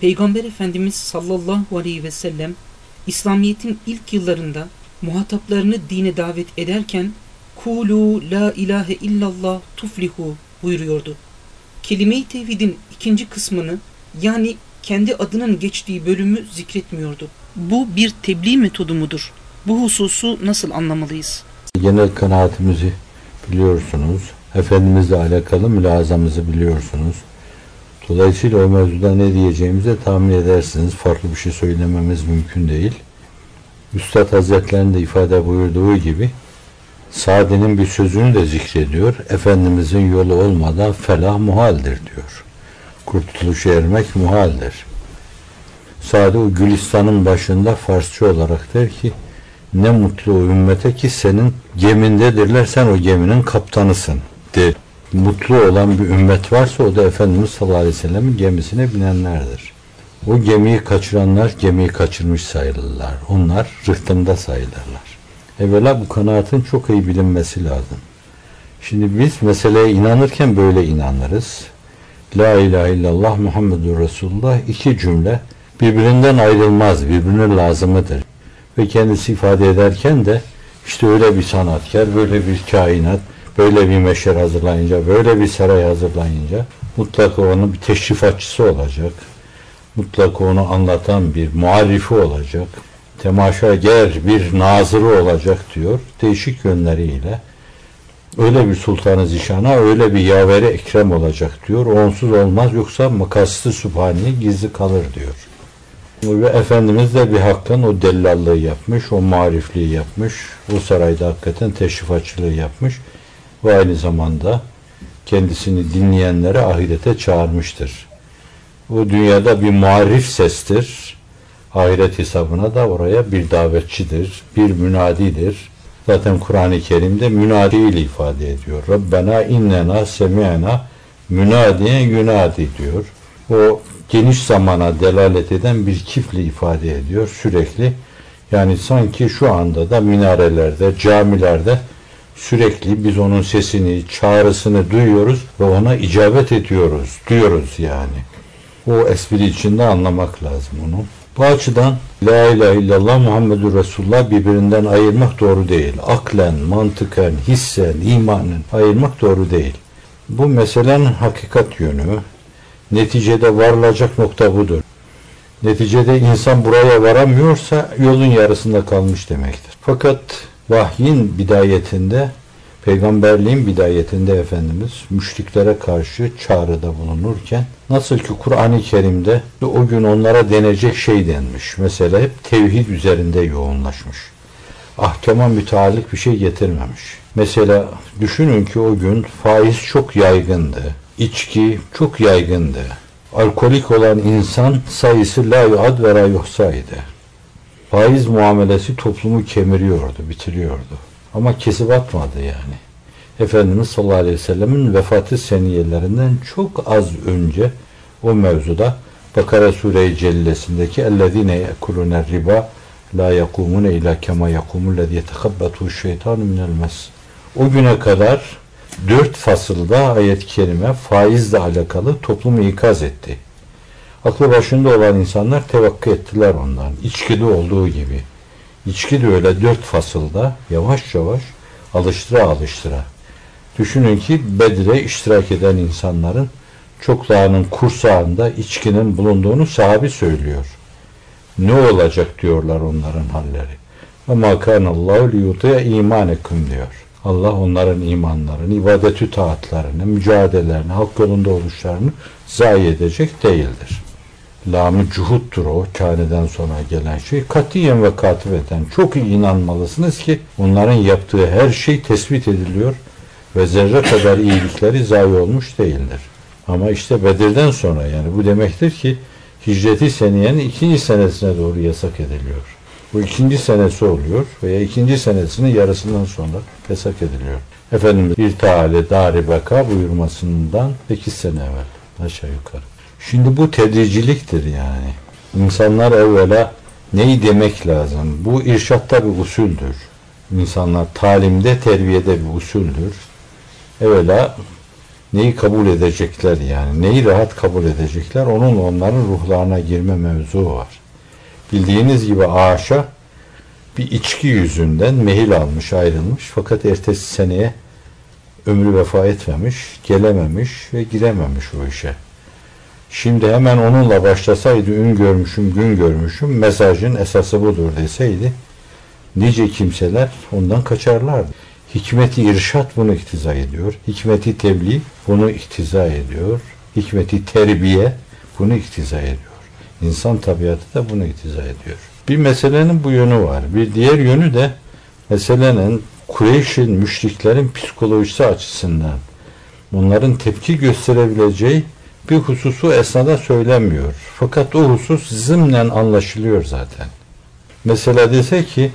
Peygamber Efendimiz sallallahu aleyhi ve sellem İslamiyet'in ilk yıllarında muhataplarını dine davet ederken Kulu la ilahe illallah tuflihu buyuruyordu. Kelime-i tevhidin ikinci kısmını yani kendi adının geçtiği bölümü zikretmiyordu. Bu bir tebliğ metodu mudur? Bu hususu nasıl anlamalıyız? Genel kanaatimizi biliyorsunuz. Efendimizle alakalı mülazamızı biliyorsunuz. Dolayısıyla o mevzuda ne diyeceğimizi tahmin edersiniz. Farklı bir şey söylememiz mümkün değil. Üstad Hazretleri'nin de ifade buyurduğu gibi Sadi'nin bir sözünü de zikrediyor. Efendimizin yolu olmadan felah muhaldir diyor. Kurtuluşa ermek muhaldir. Sadi o Gülistan'ın başında Farsça olarak der ki ne mutlu o ümmete ki senin gemindedirler sen o geminin kaptanısın de. Mutlu olan bir ümmet varsa o da Efendimiz sallallahu aleyhi ve sellem'in gemisine binenlerdir. O gemiyi kaçıranlar gemiyi kaçırmış sayılırlar. Onlar rıhtımda sayılırlar. Evvela bu kanaatin çok iyi bilinmesi lazım. Şimdi biz meseleye inanırken böyle inanırız. La ilahe illallah Muhammedur Resulullah iki cümle birbirinden ayrılmaz, birbirine lazımıdır. Ve kendisi ifade ederken de işte öyle bir sanatkar, böyle bir kainat, böyle bir meşer hazırlayınca, böyle bir saray hazırlayınca mutlaka onun bir teşrifatçısı olacak. Mutlaka onu anlatan bir muarifi olacak. Temaşager bir nazırı olacak diyor. Değişik yönleriyle. Öyle bir sultanı zişana, öyle bir yaveri ekrem olacak diyor. Onsuz olmaz yoksa makaslı subhani gizli kalır diyor. Ve Efendimiz de bir hakkın o dellallığı yapmış, o marifliği yapmış, o sarayda hakikaten teşrifatçılığı yapmış ve aynı zamanda kendisini dinleyenlere ahirete çağırmıştır. O dünyada bir marif sestir. Ahiret hesabına da oraya bir davetçidir, bir münadidir. Zaten Kur'an-ı Kerim'de münadi ile ifade ediyor. Rabbena innena semi'na münadiyen yunadi diyor. O geniş zamana delalet eden bir kifli ifade ediyor sürekli. Yani sanki şu anda da minarelerde, camilerde sürekli biz onun sesini, çağrısını duyuyoruz ve ona icabet ediyoruz, diyoruz yani. O espri içinde anlamak lazım onu. Bu açıdan La ilahe illallah Muhammedur Resulullah birbirinden ayırmak doğru değil. Aklen, mantıken, hissen, imanen ayırmak doğru değil. Bu meselenin hakikat yönü. Neticede varılacak nokta budur. Neticede insan buraya varamıyorsa yolun yarısında kalmış demektir. Fakat vahyin bidayetinde, peygamberliğin bidayetinde Efendimiz müşriklere karşı çağrıda bulunurken nasıl ki Kur'an-ı Kerim'de o gün onlara denecek şey denmiş. Mesela hep tevhid üzerinde yoğunlaşmış. Ahkama müteallik bir şey getirmemiş. Mesela düşünün ki o gün faiz çok yaygındı. İçki çok yaygındı. Alkolik olan insan sayısı la yuad ve la yuhsaydı Faiz muamelesi toplumu kemiriyordu, bitiriyordu. Ama kesip atmadı yani. Efendimiz sallallahu aleyhi ve sellemin vefatı seniyelerinden çok az önce o mevzuda Bakara Sure-i Cellesindeki اَلَّذ۪ينَ يَأْكُلُونَ الرِّبَا لَا يَقُومُونَ اِلَى كَمَا يَقُومُ الَّذ۪ي يَتَخَبَّتُهُ الشَّيْطَانُ مِنَ الْمَسِ O güne kadar dört fasılda ayet-i kerime faizle alakalı toplumu ikaz etti. Aklı başında olan insanlar tevakkı ettiler ondan. İçkide olduğu gibi. İçki de öyle dört fasılda yavaş yavaş alıştıra alıştıra. Düşünün ki Bedir'e iştirak eden insanların çoklarının kursağında içkinin bulunduğunu sahabi söylüyor. Ne olacak diyorlar onların halleri. Ve ma kanallahu liyutiya imanekum diyor. Allah onların imanlarını, ibadetü taatlarını, mücadelelerini, hak yolunda oluşlarını zayi edecek değildir. Lam-ı cuhuttur o kâneden sonra gelen şey. Katiyen ve katibeten çok iyi inanmalısınız ki onların yaptığı her şey tespit ediliyor ve zerre kadar iyilikleri zayi olmuş değildir. Ama işte Bedir'den sonra yani bu demektir ki hicreti seniyenin ikinci senesine doğru yasak ediliyor. Bu ikinci senesi oluyor veya ikinci senesinin yarısından sonra yasak ediliyor. Efendimiz bir taale dari beka buyurmasından 8 sene evvel aşağı yukarı. Şimdi bu tedriciliktir yani. İnsanlar evvela neyi demek lazım? Bu irşatta bir usuldür. İnsanlar talimde, terbiyede bir usuldür. Evvela neyi kabul edecekler yani neyi rahat kabul edecekler onun onların ruhlarına girme mevzu var. Bildiğiniz gibi Aşa bir içki yüzünden mehil almış ayrılmış fakat ertesi seneye ömrü vefa etmemiş, gelememiş ve girememiş o işe. Şimdi hemen onunla başlasaydı ün görmüşüm, gün görmüşüm, mesajın esası budur deseydi nice kimseler ondan kaçarlardı. Hikmeti irşat bunu iktiza ediyor. Hikmeti tebliğ bunu iktiza ediyor. Hikmeti terbiye bunu iktiza ediyor. İnsan tabiatı da bunu iktiza ediyor. Bir meselenin bu yönü var. Bir diğer yönü de meselenin Kureyş'in, müşriklerin psikolojisi açısından bunların tepki gösterebileceği bir hususu esnada söylenmiyor. Fakat o husus zımnen anlaşılıyor zaten. Mesela dese ki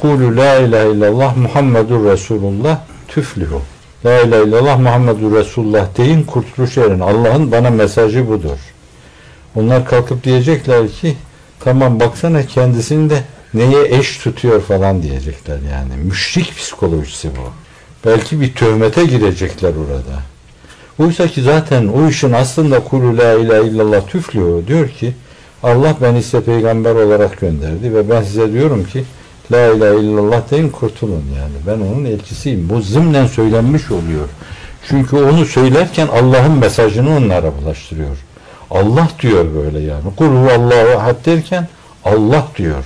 Kulu la ilahe illallah Muhammedur Resulullah tüflihu. La ilahe illallah Muhammedur Resulullah deyin kurtuluş erin. Allah'ın bana mesajı budur. Onlar kalkıp diyecekler ki tamam baksana kendisini de neye eş tutuyor falan diyecekler yani. Müşrik psikolojisi bu. Belki bir töhmete girecekler orada. Oysa ki zaten o işin aslında kulu la ilahe illallah tüflüyor. Diyor ki Allah beni size peygamber olarak gönderdi ve ben size diyorum ki la ilahe illallah deyin kurtulun yani. Ben onun elçisiyim. Bu zımnen söylenmiş oluyor. Çünkü onu söylerken Allah'ın mesajını onlara bulaştırıyor. Allah diyor böyle yani. Kul Allahu ahad derken Allah diyor.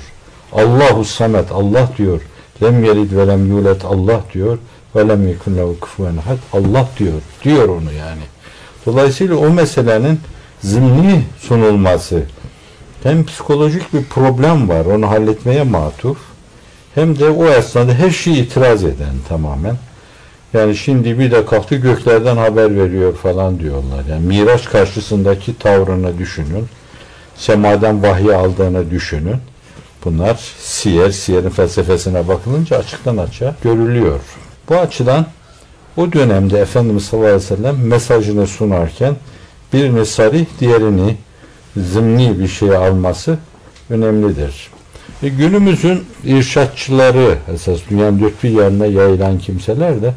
Allahu samet Allah diyor. Lem yelid ve lem yulet Allah diyor. Yekun lehu kufuven ahad Allah diyor. Diyor onu yani. Dolayısıyla o meselenin zimni sunulması hem psikolojik bir problem var onu halletmeye matuf hem de o esnada her şeyi itiraz eden tamamen. Yani şimdi bir de kalktı göklerden haber veriyor falan diyorlar. Yani Miraç karşısındaki tavrını düşünün. Semadan vahiy aldığını düşünün. Bunlar siyer, siyerin felsefesine bakılınca açıktan açığa görülüyor. Bu açıdan o dönemde Efendimiz sallallahu aleyhi ve sellem mesajını sunarken birini sarih, diğerini zımni bir şey alması önemlidir. E, günümüzün irşatçıları esas dünyanın dört bir yerine yayılan kimseler de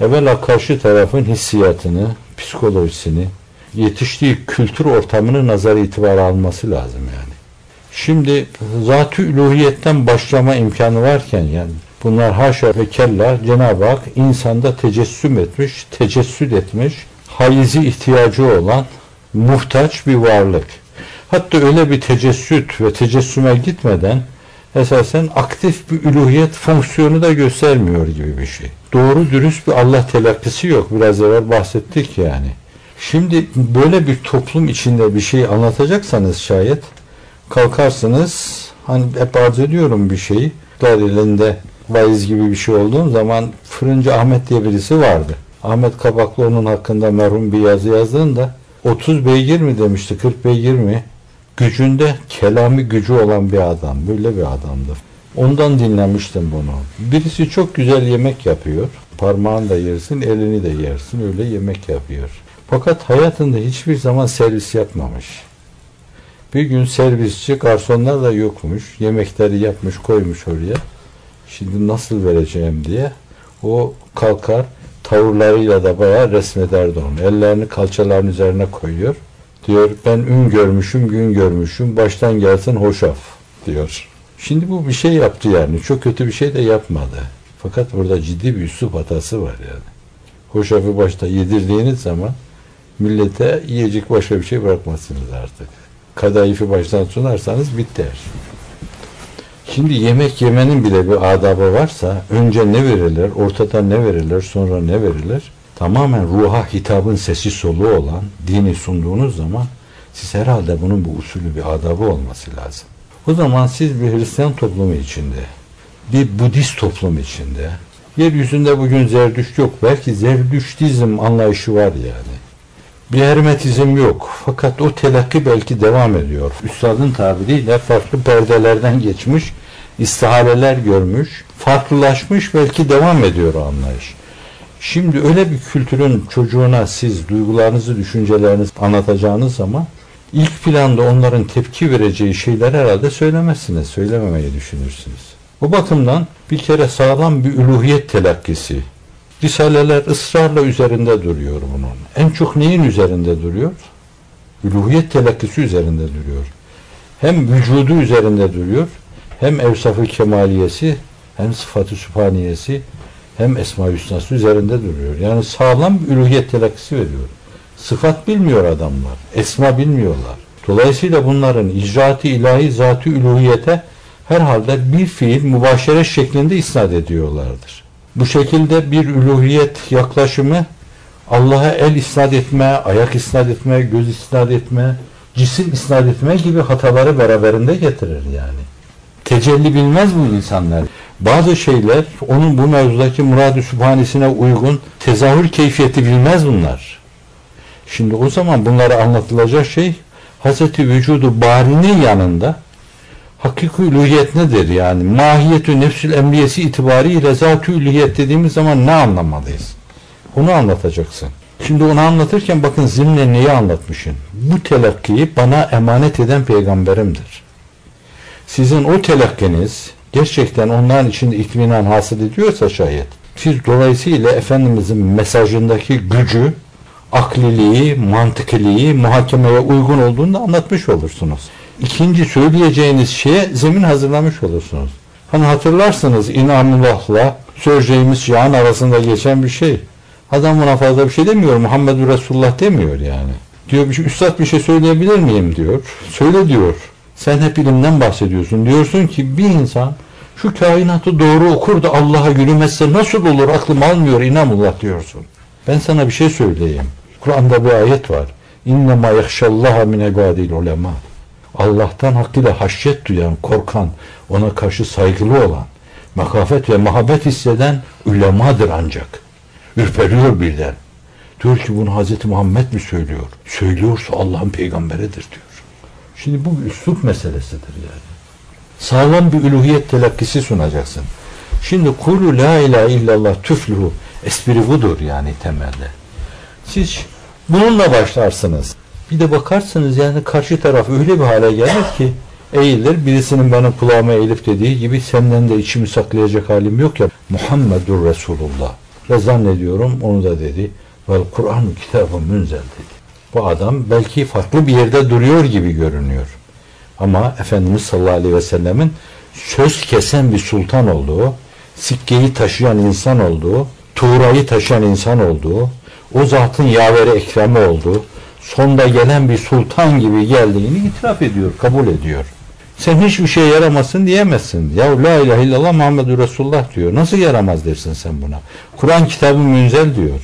evvela karşı tarafın hissiyatını, psikolojisini, yetiştiği kültür ortamını nazar itibar alması lazım yani. Şimdi zat-ı başlama imkanı varken yani bunlar haşa ve kella Cenab-ı Hak insanda tecessüm etmiş, tecessüd etmiş, haizi ihtiyacı olan muhtaç bir varlık. Hatta öyle bir tecessüt ve tecessüme gitmeden esasen aktif bir üluhiyet fonksiyonu da göstermiyor gibi bir şey. Doğru dürüst bir Allah telakkisi yok. Biraz evvel bahsettik yani. Şimdi böyle bir toplum içinde bir şey anlatacaksanız şayet kalkarsınız hani hep arz ediyorum bir şeyi elinde vaiz gibi bir şey olduğum zaman Fırıncı Ahmet diye birisi vardı. Ahmet Kabaklı onun hakkında merhum bir yazı yazdığında 30 beygir mi demişti 40 beygir mi gücünde kelami gücü olan bir adam. Böyle bir adamdı. Ondan dinlemiştim bunu. Birisi çok güzel yemek yapıyor. Parmağını da yersin, elini de yersin. Öyle yemek yapıyor. Fakat hayatında hiçbir zaman servis yapmamış. Bir gün servisçi, garsonlar da yokmuş. Yemekleri yapmış, koymuş oraya. Şimdi nasıl vereceğim diye. O kalkar, tavırlarıyla da bayağı resmederdi onu. Ellerini kalçaların üzerine koyuyor. Diyor ben ün görmüşüm, gün görmüşüm, baştan gelsin hoşaf diyor. Şimdi bu bir şey yaptı yani. Çok kötü bir şey de yapmadı. Fakat burada ciddi bir üslup hatası var yani. Hoşafı başta yedirdiğiniz zaman millete yiyecek başka bir şey bırakmazsınız artık. Kadayıfı baştan sunarsanız biter. Şimdi yemek yemenin bile bir adabı varsa önce ne verilir, ortada ne verilir, sonra ne verilir? Tamamen ruha hitabın sesi soluğu olan dini sunduğunuz zaman siz herhalde bunun bu usulü bir adabı olması lazım. O zaman siz bir Hristiyan toplumu içinde, bir Budist toplum içinde, yeryüzünde bugün Zerdüşt yok. Belki Zerdüştizm anlayışı var yani. Bir hermetizm yok. Fakat o telakki belki devam ediyor. Üstadın tabiriyle farklı perdelerden geçmiş, istihaleler görmüş, farklılaşmış belki devam ediyor o anlayış. Şimdi öyle bir kültürün çocuğuna siz duygularınızı, düşüncelerinizi anlatacağınız zaman ilk planda onların tepki vereceği şeyler herhalde söylemezsiniz, söylememeyi düşünürsünüz. Bu bakımdan bir kere sağlam bir üluhiyet telakkisi, Risaleler ısrarla üzerinde duruyor bunun. En çok neyin üzerinde duruyor? Üluhiyet telakkisi üzerinde duruyor. Hem vücudu üzerinde duruyor, hem evsafı kemaliyesi, hem sıfatı sübhaniyesi, hem esma hüsnası üzerinde duruyor. Yani sağlam bir üluhiyet telakkisi veriyor. Sıfat bilmiyor adamlar, esma bilmiyorlar. Dolayısıyla bunların icraatı ilahi zatı üluhiyete herhalde bir fiil mübaşere şeklinde isnat ediyorlardır. Bu şekilde bir üluhiyet yaklaşımı Allah'a el isnat etme, ayak isnat etme, göz isnat etme, cisim isnat etme gibi hataları beraberinde getirir yani. Tecelli bilmez bu insanlar. Bazı şeyler onun bu mevzudaki murad-ı sübhanesine uygun tezahür keyfiyeti bilmez bunlar. Şimdi o zaman bunlara anlatılacak şey Hazreti Vücudu Bari'nin yanında hakiki ülühiyet nedir yani? Mahiyetü nefsül emriyesi itibariyle zat-ı dediğimiz zaman ne anlamalıyız? Onu anlatacaksın. Şimdi onu anlatırken bakın zimne neyi anlatmışsın? Bu telakkiyi bana emanet eden peygamberimdir. Sizin o telakkiniz gerçekten onların içinde itminan hasıl ediyorsa şayet siz dolayısıyla Efendimizin mesajındaki gücü, akliliği, mantıkiliği, muhakemeye uygun olduğunu anlatmış olursunuz. İkinci söyleyeceğiniz şeye zemin hazırlamış olursunuz. Hani hatırlarsınız İnamullah'la Sörceğimiz Cihan arasında geçen bir şey. Adam buna fazla bir şey demiyor. Muhammed Resulullah demiyor yani. Diyor bir şey, üstad bir şey söyleyebilir miyim diyor. Söyle diyor. Sen hep ilimden bahsediyorsun. Diyorsun ki bir insan şu kainatı doğru okur da Allah'a yürümezse nasıl olur aklım almıyor inamullah diyorsun. Ben sana bir şey söyleyeyim. Kur'an'da bir ayet var. İnnemâ yahşallaha min ibadil ulema. Allah'tan hakkıyla haşyet duyan, korkan, ona karşı saygılı olan, makafet ve muhabbet hisseden ulemadır ancak. Ürperiyor birden. Diyor ki bunu Hz. Muhammed mi söylüyor? Söylüyorsa Allah'ın peygamberidir diyor. Şimdi bu bir üslup meselesidir yani. Sağlam bir üluhiyet telakkisi sunacaksın. Şimdi kulu la ilahe illallah tüfluhu espri budur yani temelde. Siz bununla başlarsınız. Bir de bakarsınız yani karşı taraf öyle bir hale gelir ki eğilir. Birisinin benim kulağıma eğilip dediği gibi senden de içimi saklayacak halim yok ya. Muhammedur Resulullah. Ve zannediyorum onu da dedi. Vel Kur'an kitabı münzel dedi. Bu adam belki farklı bir yerde duruyor gibi görünüyor. Ama Efendimiz sallallahu aleyhi ve sellemin söz kesen bir sultan olduğu, sikkeyi taşıyan insan olduğu, tuğrayı taşıyan insan olduğu, o zatın yaveri ekremi olduğu, sonda gelen bir sultan gibi geldiğini itiraf ediyor, kabul ediyor. Sen hiçbir şey yaramasın diyemezsin. Ya la ilahe illallah Muhammedur Resulullah diyor. Nasıl yaramaz dersin sen buna? Kur'an kitabı münzel diyor.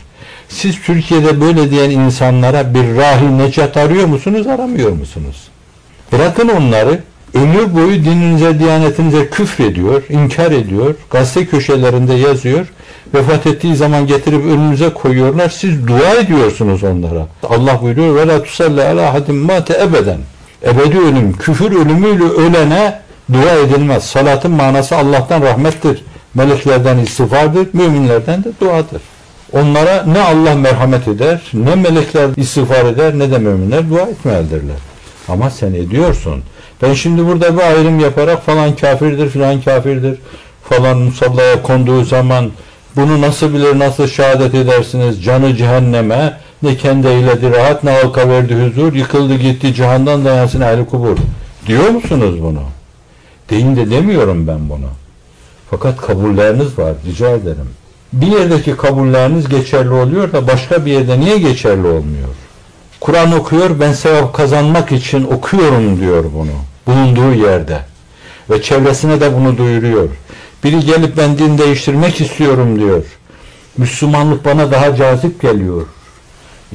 Siz Türkiye'de böyle diyen insanlara bir rahi necat arıyor musunuz, aramıyor musunuz? Bırakın onları, ömür boyu dininize, diyanetinize küfrediyor, inkar ediyor, gazete köşelerinde yazıyor, vefat ettiği zaman getirip önünüze koyuyorlar, siz dua ediyorsunuz onlara. Allah buyuruyor, ve la tusalli ala hadim mate ebeden. Ebedi ölüm, küfür ölümüyle ölene dua edilmez. Salatın manası Allah'tan rahmettir, meleklerden istiğfardır, müminlerden de duadır. Onlara ne Allah merhamet eder, ne melekler istiğfar eder, ne de müminler dua etmelidirler. Ama sen ediyorsun. Ben şimdi burada bir ayrım yaparak falan kafirdir, filan kafirdir, falan musallaya konduğu zaman bunu nasıl bilir, nasıl şehadet edersiniz? Canı cehenneme, ne kendi eyledi rahat, ne halka verdi huzur, yıkıldı gitti cihandan dayansın ehli kubur. Diyor musunuz bunu? Deyin de demiyorum ben bunu. Fakat kabulleriniz var, rica ederim. Bir yerdeki kabulleriniz geçerli oluyor da başka bir yerde niye geçerli olmuyor? Kur'an okuyor, ben sevap kazanmak için okuyorum diyor bunu. Bulunduğu yerde. Ve çevresine de bunu duyuruyor. Biri gelip ben din değiştirmek istiyorum diyor. Müslümanlık bana daha cazip geliyor.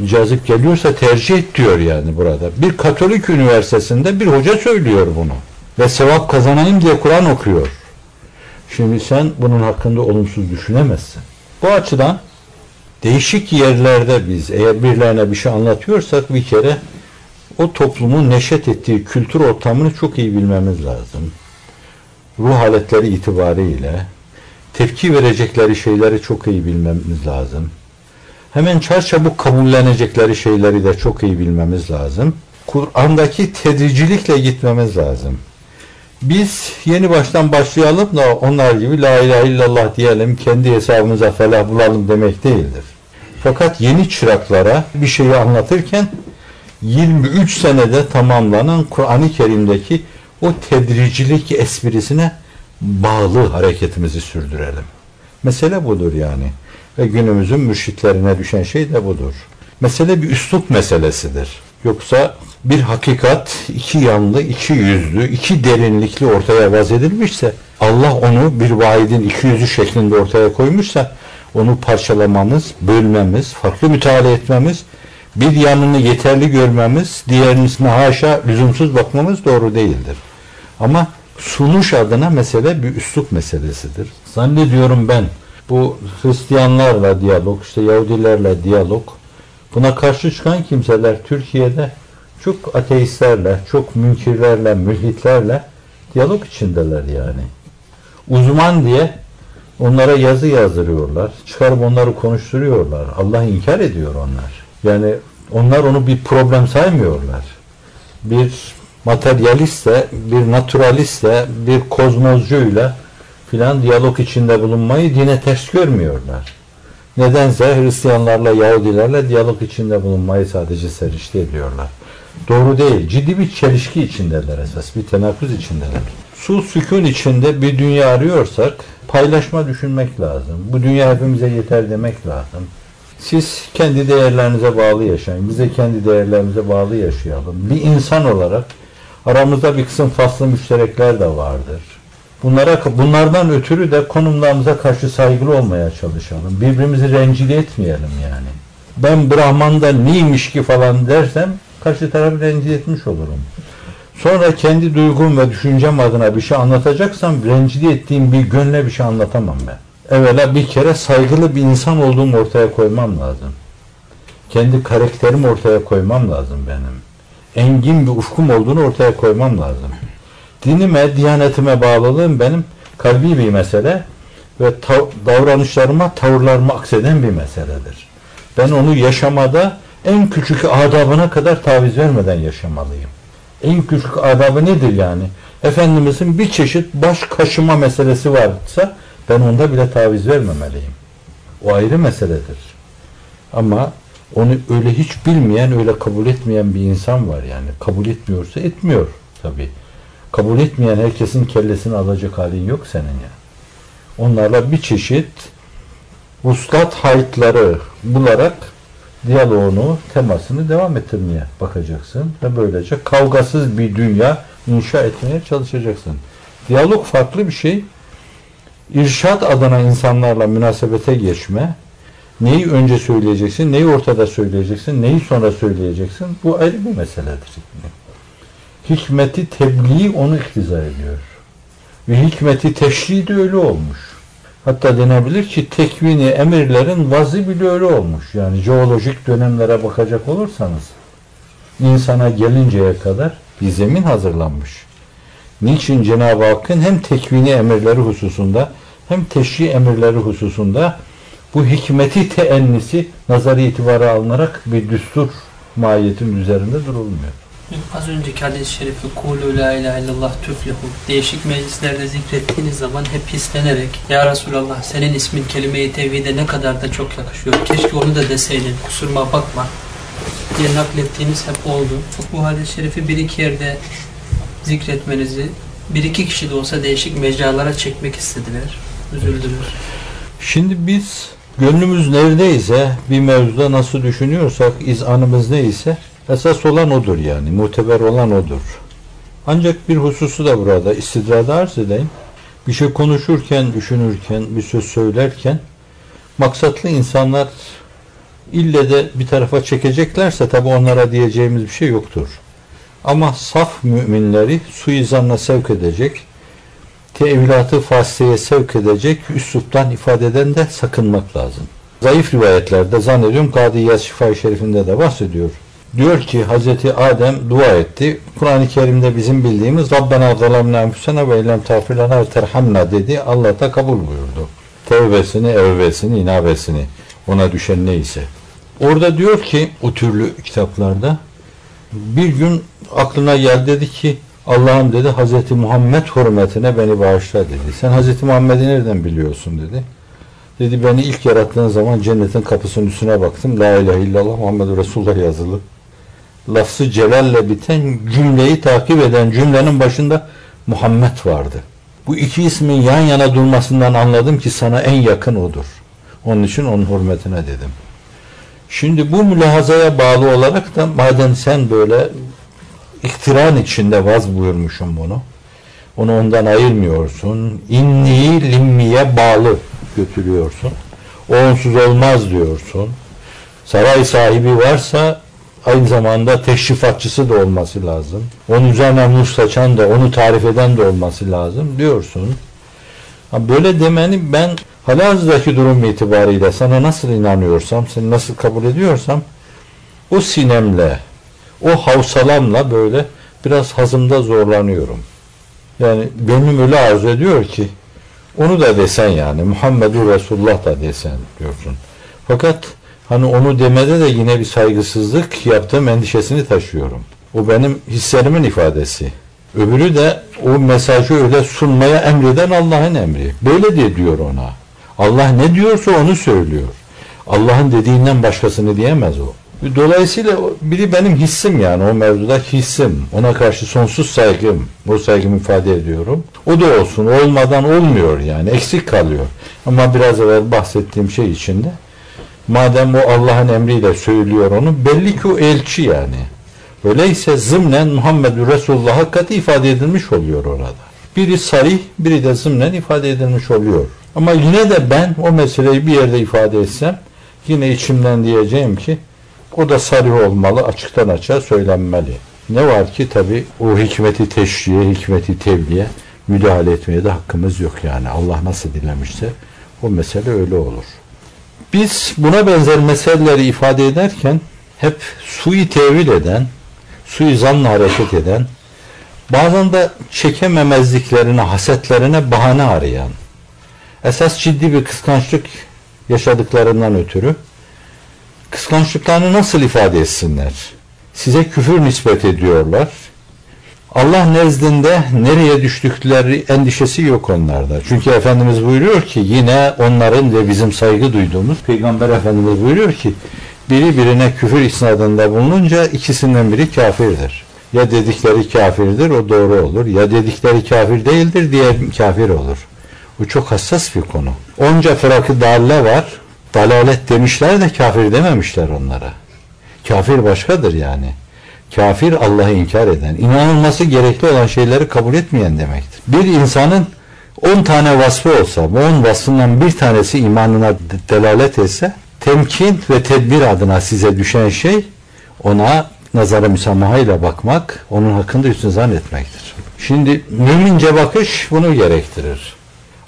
Cazip geliyorsa tercih et diyor yani burada. Bir Katolik üniversitesinde bir hoca söylüyor bunu. Ve sevap kazanayım diye Kur'an okuyor. Şimdi sen bunun hakkında olumsuz düşünemezsin. Bu açıdan değişik yerlerde biz eğer birilerine bir şey anlatıyorsak bir kere o toplumun neşet ettiği kültür ortamını çok iyi bilmemiz lazım. Ruh haletleri itibariyle tepki verecekleri şeyleri çok iyi bilmemiz lazım. Hemen çarçabuk kabullenecekleri şeyleri de çok iyi bilmemiz lazım. Kur'an'daki tedricilikle gitmemiz lazım. Biz yeni baştan başlayalım da onlar gibi la ilahe illallah diyelim, kendi hesabımıza felah bulalım demek değildir. Fakat yeni çıraklara bir şeyi anlatırken 23 senede tamamlanan Kur'an-ı Kerim'deki o tedricilik esprisine bağlı hareketimizi sürdürelim. Mesele budur yani. Ve günümüzün mürşitlerine düşen şey de budur. Mesele bir üslup meselesidir. Yoksa bir hakikat iki yanlı, iki yüzlü, iki derinlikli ortaya vaz edilmişse Allah onu bir vaidin iki yüzü şeklinde ortaya koymuşsa onu parçalamamız, bölmemiz, farklı müteala etmemiz, bir yanını yeterli görmemiz, diğerisine haşa lüzumsuz bakmamız doğru değildir. Ama sunuş adına mesele bir üslup meselesidir. Zannediyorum ben bu Hristiyanlarla diyalog, işte Yahudilerle diyalog, buna karşı çıkan kimseler Türkiye'de çok ateistlerle, çok münkirlerle, mülhitlerle diyalog içindeler yani. Uzman diye onlara yazı yazdırıyorlar. Çıkarıp onları konuşturuyorlar. Allah inkar ediyor onlar. Yani onlar onu bir problem saymıyorlar. Bir materyaliste, bir naturaliste, bir kozmozcuyla filan diyalog içinde bulunmayı dine ters görmüyorlar. Nedense Hristiyanlarla, Yahudilerle diyalog içinde bulunmayı sadece serişte ediyorlar. Doğru değil. Ciddi bir çelişki içindeler esas. Bir tenakuz içindeler. Su sükun içinde bir dünya arıyorsak paylaşma düşünmek lazım. Bu dünya hepimize yeter demek lazım. Siz kendi değerlerinize bağlı yaşayın. Bize kendi değerlerimize bağlı yaşayalım. Bir insan olarak aramızda bir kısım faslı müşterekler de vardır. Bunlara bunlardan ötürü de konumlarımıza karşı saygılı olmaya çalışalım. Birbirimizi rencide etmeyelim yani. Ben Brahman'da neymiş ki falan dersem karşı tarafı rencide etmiş olurum. Sonra kendi duygum ve düşüncem adına bir şey anlatacaksam rencide ettiğim bir gönle bir şey anlatamam ben. Evvela bir kere saygılı bir insan olduğumu ortaya koymam lazım. Kendi karakterimi ortaya koymam lazım benim. Engin bir ufkum olduğunu ortaya koymam lazım. Dinime, diyanetime bağlılığım benim kalbi bir mesele ve davranışlarıma, tavırlarıma akseden bir meseledir. Ben onu yaşamada en küçük adabına kadar taviz vermeden yaşamalıyım. En küçük adabı nedir yani? Efendimizin bir çeşit baş kaşıma meselesi varsa ben onda bile taviz vermemeliyim. O ayrı meseledir. Ama onu öyle hiç bilmeyen, öyle kabul etmeyen bir insan var yani. Kabul etmiyorsa etmiyor tabi. Kabul etmeyen herkesin kellesini alacak halin yok senin ya. Onlarla bir çeşit vuslat haytları bularak diyaloğunu, temasını devam ettirmeye bakacaksın ve böylece kavgasız bir dünya inşa etmeye çalışacaksın. Diyalog farklı bir şey. İrşat adına insanlarla münasebete geçme, neyi önce söyleyeceksin, neyi ortada söyleyeceksin, neyi sonra söyleyeceksin, bu ayrı bir meseledir. Hikmeti tebliğ onu iktiza ediyor. Ve hikmeti teşri de öyle olmuş. Hatta denebilir ki tekvini emirlerin vazı bile öyle olmuş. Yani jeolojik dönemlere bakacak olursanız insana gelinceye kadar bir zemin hazırlanmış. Niçin Cenab-ı Hakk'ın hem tekvini emirleri hususunda hem teşri emirleri hususunda bu hikmeti teennisi nazarı itibara alınarak bir düstur mahiyetin üzerinde durulmuyor. Az önceki hadis-i şerifi Kulu la ilahe illallah tüflihu değişik meclislerde zikrettiğiniz zaman hep hislenerek Ya Resulallah senin ismin kelime-i tevhide ne kadar da çok yakışıyor. Keşke onu da deseydin kusuruma bakma diye naklettiğiniz hep oldu. Bu hadis-i şerifi bir iki yerde zikretmenizi bir iki kişi de olsa değişik mecralara çekmek istediler. Üzüldünüz. Şimdi biz gönlümüz neredeyse bir mevzuda nasıl düşünüyorsak izanımız neyse Esas olan odur yani. Muteber olan odur. Ancak bir hususu da burada istidrada arz edeyim. Bir şey konuşurken, düşünürken, bir söz söylerken maksatlı insanlar ille de bir tarafa çekeceklerse tabi onlara diyeceğimiz bir şey yoktur. Ama saf müminleri suizanla sevk edecek, tevilatı fasiyeye sevk edecek üsluptan ifadeden de sakınmak lazım. Zayıf rivayetlerde zannediyorum Kadı Yaz Şifa-i Şerif'inde de bahsediyor diyor ki Hazreti Adem dua etti. Kur'an-ı Kerim'de bizim bildiğimiz Rabbena zalamna enfusena ve illem tağfirlana terhamna dedi. Allah da kabul buyurdu. Tevbesini, evbesini, inabesini ona düşen neyse. Orada diyor ki o türlü kitaplarda bir gün aklına geldi dedi ki Allah'ım dedi Hazreti Muhammed hürmetine beni bağışla dedi. Sen Hazreti Muhammed'i nereden biliyorsun dedi. Dedi beni ilk yarattığın zaman cennetin kapısının üstüne baktım. La ilahe illallah Muhammed Resulullah yazılı. Lafzı celalle biten cümleyi takip eden cümlenin başında Muhammed vardı. Bu iki ismin yan yana durmasından anladım ki sana en yakın odur. Onun için onun hürmetine dedim. Şimdi bu mülahazaya bağlı olarak da madem sen böyle iktiran içinde vaz buyurmuşum bunu. Onu ondan ayırmıyorsun. İnni limmiye bağlı götürüyorsun. Onsuz olmaz diyorsun. Saray sahibi varsa aynı zamanda teşrifatçısı da olması lazım. Onun üzerine mustaçan da onu tarif eden de olması lazım diyorsun. Böyle demeni ben halihazırdaki durum itibariyle sana nasıl inanıyorsam, seni nasıl kabul ediyorsam o sinemle, o havsalamla böyle biraz hazımda zorlanıyorum. Yani benim öyle arzu ediyor ki onu da desen yani Muhammedur Resulullah da desen diyorsun. Fakat hani onu demede de yine bir saygısızlık yaptığım endişesini taşıyorum. O benim hislerimin ifadesi. Öbürü de o mesajı öyle sunmaya emreden Allah'ın emri. Böyle de diyor ona. Allah ne diyorsa onu söylüyor. Allah'ın dediğinden başkasını diyemez o. Dolayısıyla biri benim hissim yani o mevzuda hissim. Ona karşı sonsuz saygım. O saygımı ifade ediyorum. O da olsun. Olmadan olmuyor yani. Eksik kalıyor. Ama biraz evvel bahsettiğim şey içinde madem o Allah'ın emriyle söylüyor onu belli ki o elçi yani. Öyleyse zımnen Muhammed Resulullah hakikati ifade edilmiş oluyor orada. Biri sarih, biri de zımnen ifade edilmiş oluyor. Ama yine de ben o meseleyi bir yerde ifade etsem yine içimden diyeceğim ki o da sarih olmalı, açıktan açığa söylenmeli. Ne var ki tabi o hikmeti teşriye, hikmeti tevliye müdahale etmeye de hakkımız yok yani. Allah nasıl dilemişse o mesele öyle olur. Biz buna benzer meseleleri ifade ederken hep suyu tevil eden, suyu zanla hareket eden, bazen de çekememezliklerine, hasetlerine bahane arayan, esas ciddi bir kıskançlık yaşadıklarından ötürü kıskançlıklarını nasıl ifade etsinler? Size küfür nispet ediyorlar. Allah nezdinde nereye düştükleri endişesi yok onlarda. Çünkü Efendimiz buyuruyor ki yine onların ve bizim saygı duyduğumuz Peygamber Efendimiz buyuruyor ki biri birine küfür isnadında bulununca ikisinden biri kafirdir. Ya dedikleri kafirdir o doğru olur. Ya dedikleri kafir değildir diğer kafir olur. Bu çok hassas bir konu. Onca fırakı dalle var. Dalalet demişler de kafir dememişler onlara. Kafir başkadır yani. Kafir Allah'ı inkar eden, inanılması gerekli olan şeyleri kabul etmeyen demektir. Bir insanın 10 tane vasfı olsa, bu 10 vasfından bir tanesi imanına delalet etse, temkin ve tedbir adına size düşen şey, ona nazara müsamahayla bakmak, onun hakkında üstün zannetmektir. Şimdi mümince bakış bunu gerektirir.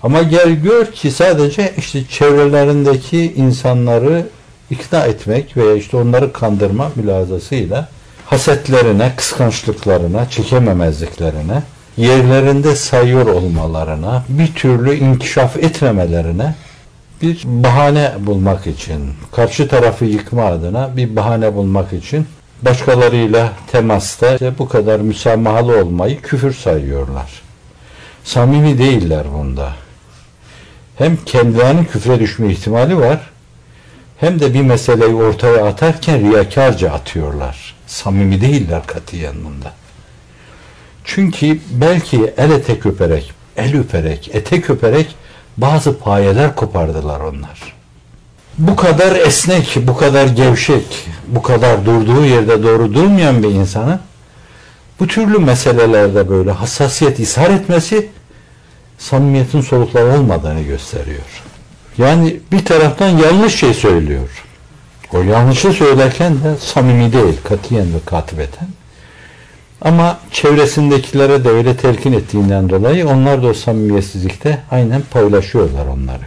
Ama gel gör ki sadece işte çevrelerindeki insanları ikna etmek veya işte onları kandırma mülazasıyla hasetlerine, kıskançlıklarına, çekememezliklerine, yerlerinde sayıyor olmalarına, bir türlü inkişaf etmemelerine bir bahane bulmak için, karşı tarafı yıkma adına bir bahane bulmak için başkalarıyla temasta işte bu kadar müsamahalı olmayı küfür sayıyorlar. Samimi değiller bunda. Hem kendilerinin küfre düşme ihtimali var, hem de bir meseleyi ortaya atarken riyakarca atıyorlar. Samimi değiller katiyen bunda. Çünkü belki el ete köperek, el öperek, ete köperek bazı payeler kopardılar onlar. Bu kadar esnek, bu kadar gevşek, bu kadar durduğu yerde doğru durmayan bir insanın bu türlü meselelerde böyle hassasiyet ishar etmesi samimiyetin solukları olmadığını gösteriyor. Yani bir taraftan yanlış şey söylüyor. O yanlışı söylerken de samimi değil, katiyen ve katibeten. Ama çevresindekilere de öyle telkin ettiğinden dolayı onlar da o samimiyetsizlikte aynen paylaşıyorlar onları.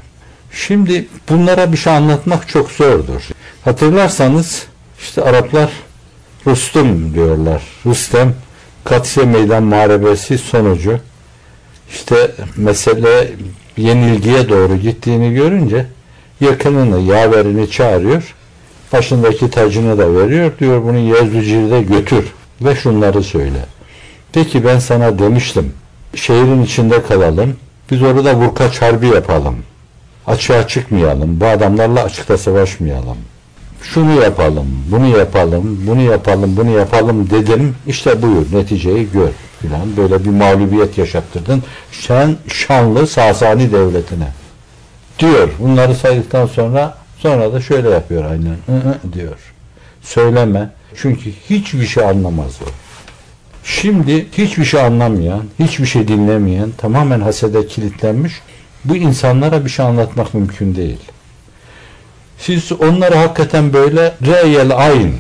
Şimdi bunlara bir şey anlatmak çok zordur. Hatırlarsanız işte Araplar Rustum diyorlar. Rüstem Katsiye Meydan Muharebesi sonucu işte mesele yenilgiye doğru gittiğini görünce yakınını, yaverini çağırıyor. Başındaki tacını da veriyor. Diyor bunu Yezdücir'de götür ve şunları söyle. Peki ben sana demiştim. Şehrin içinde kalalım. Biz orada vurkaç harbi yapalım. Açığa çıkmayalım. Bu adamlarla açıkta savaşmayalım. Şunu yapalım, bunu yapalım, bunu yapalım, bunu yapalım dedim. İşte buyur neticeyi gör filan. Böyle bir mağlubiyet yaşattırdın. Sen şanlı Sasani devletine. Diyor. Bunları saydıktan sonra sonra da şöyle yapıyor aynen. Hı hı diyor. Söyleme. Çünkü hiçbir şey anlamaz o. Şimdi hiçbir şey anlamayan, hiçbir şey dinlemeyen, tamamen hasede kilitlenmiş bu insanlara bir şey anlatmak mümkün değil. Siz onları hakikaten böyle reyel ayn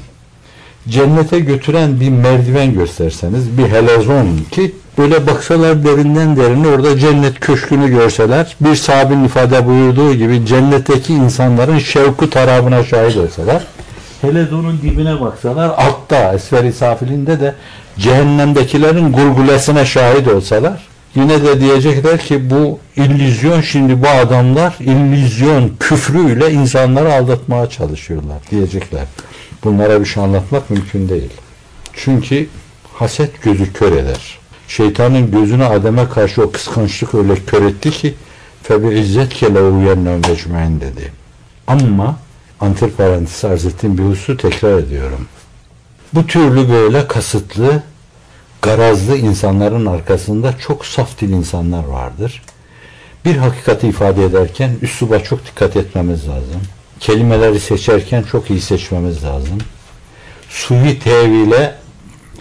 cennete götüren bir merdiven gösterseniz, bir helezon ki böyle baksalar derinden derine orada cennet köşkünü görseler, bir sahabin ifade buyurduğu gibi cennetteki insanların şevku tarafına şahit olsalar, helezonun dibine baksalar, altta, esferi safilinde de cehennemdekilerin gurgulesine şahit olsalar, yine de diyecekler ki bu illüzyon şimdi bu adamlar illüzyon küfrüyle insanları aldatmaya çalışıyorlar diyecekler. Bunlara bir şey anlatmak mümkün değil. Çünkü haset gözü kör eder. Şeytanın gözünü Adem'e karşı o kıskançlık öyle kör etti ki febi izzet kele uyenle mecmuin dedi. Ama antiparantez arz ettiğim bir hususu tekrar ediyorum. Bu türlü böyle kasıtlı garazlı insanların arkasında çok saf dil insanlar vardır. Bir hakikati ifade ederken üsluba çok dikkat etmemiz lazım. Kelimeleri seçerken çok iyi seçmemiz lazım. Suyu tevhile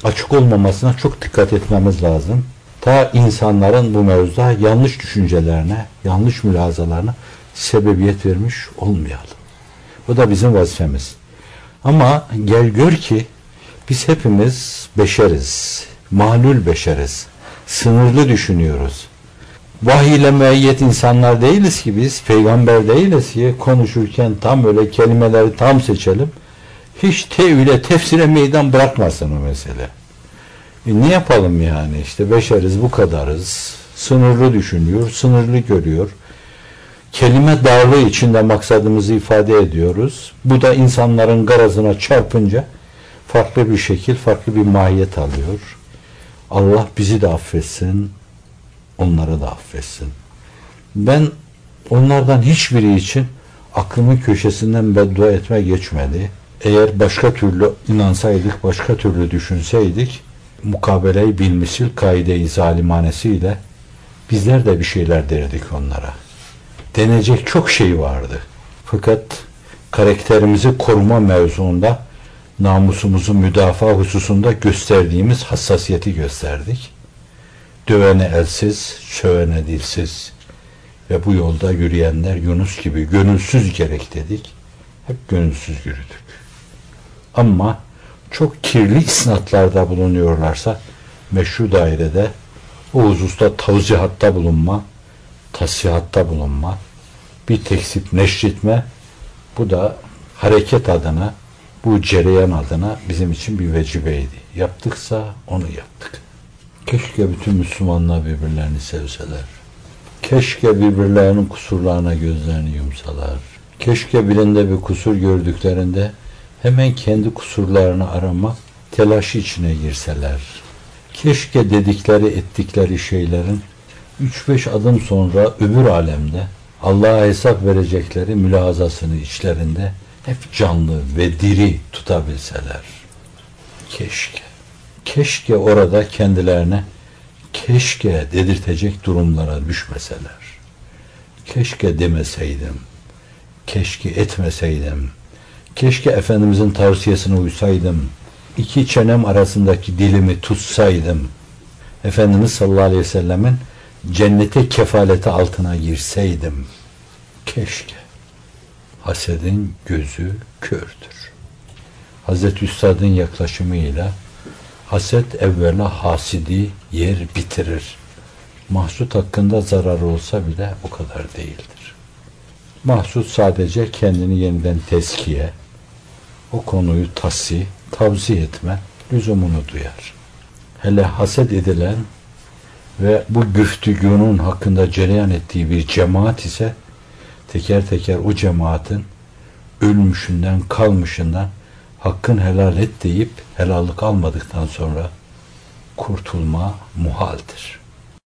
açık olmamasına çok dikkat etmemiz lazım. Ta insanların bu mevzuda yanlış düşüncelerine, yanlış mülazalarına sebebiyet vermiş olmayalım. Bu da bizim vazifemiz. Ama gel gör ki biz hepimiz beşeriz mahlul beşeriz. Sınırlı düşünüyoruz. Vahiy ile müeyyet insanlar değiliz ki biz, peygamber değiliz ki konuşurken tam öyle kelimeleri tam seçelim. Hiç tevhile, tefsire meydan bırakmasın o mesele. E ne yapalım yani işte beşeriz bu kadarız. Sınırlı düşünüyor, sınırlı görüyor. Kelime darlığı içinde maksadımızı ifade ediyoruz. Bu da insanların garazına çarpınca farklı bir şekil, farklı bir mahiyet alıyor. Allah bizi de affetsin, onları da affetsin. Ben onlardan hiçbiri için aklımın köşesinden beddua etme geçmedi. Eğer başka türlü inansaydık, başka türlü düşünseydik, mukabeleyi bilmisil kaide-i zalimanesiyle bizler de bir şeyler derdik onlara. Denecek çok şey vardı. Fakat karakterimizi koruma mevzuunda namusumuzu müdafaa hususunda gösterdiğimiz hassasiyeti gösterdik. Dövene elsiz, sövene dilsiz ve bu yolda yürüyenler Yunus gibi gönülsüz gerek dedik. Hep gönülsüz yürüdük. Ama çok kirli isnatlarda bulunuyorlarsa meşru dairede o hususta tavzihatta bulunma, tasihatta bulunma, bir teksip neşretme, bu da hareket adına bu cereyan adına bizim için bir vecibeydi. Yaptıksa onu yaptık. Keşke bütün Müslümanlar birbirlerini sevseler. Keşke birbirlerinin kusurlarına gözlerini yumsalar. Keşke birinde bir kusur gördüklerinde hemen kendi kusurlarını aramak telaşı içine girseler. Keşke dedikleri ettikleri şeylerin 3-5 adım sonra öbür alemde Allah'a hesap verecekleri mülazasını içlerinde hep canlı ve diri tutabilseler. Keşke. Keşke orada kendilerine keşke dedirtecek durumlara düşmeseler. Keşke demeseydim. Keşke etmeseydim. Keşke Efendimizin tavsiyesine uysaydım. İki çenem arasındaki dilimi tutsaydım. Efendimiz sallallahu aleyhi ve sellemin cennete kefaleti altına girseydim. Keşke hasedin gözü kördür. Hazreti Üstad'ın yaklaşımıyla haset evvela hasidi yer bitirir. Mahsut hakkında zarar olsa bile o kadar değildir. Mahsut sadece kendini yeniden teskiye, o konuyu tasi, tavzi etme lüzumunu duyar. Hele haset edilen ve bu güftügünün hakkında cereyan ettiği bir cemaat ise teker teker o cemaatin ölmüşünden kalmışından hakkın helal et deyip helallik almadıktan sonra kurtulma muhaldir.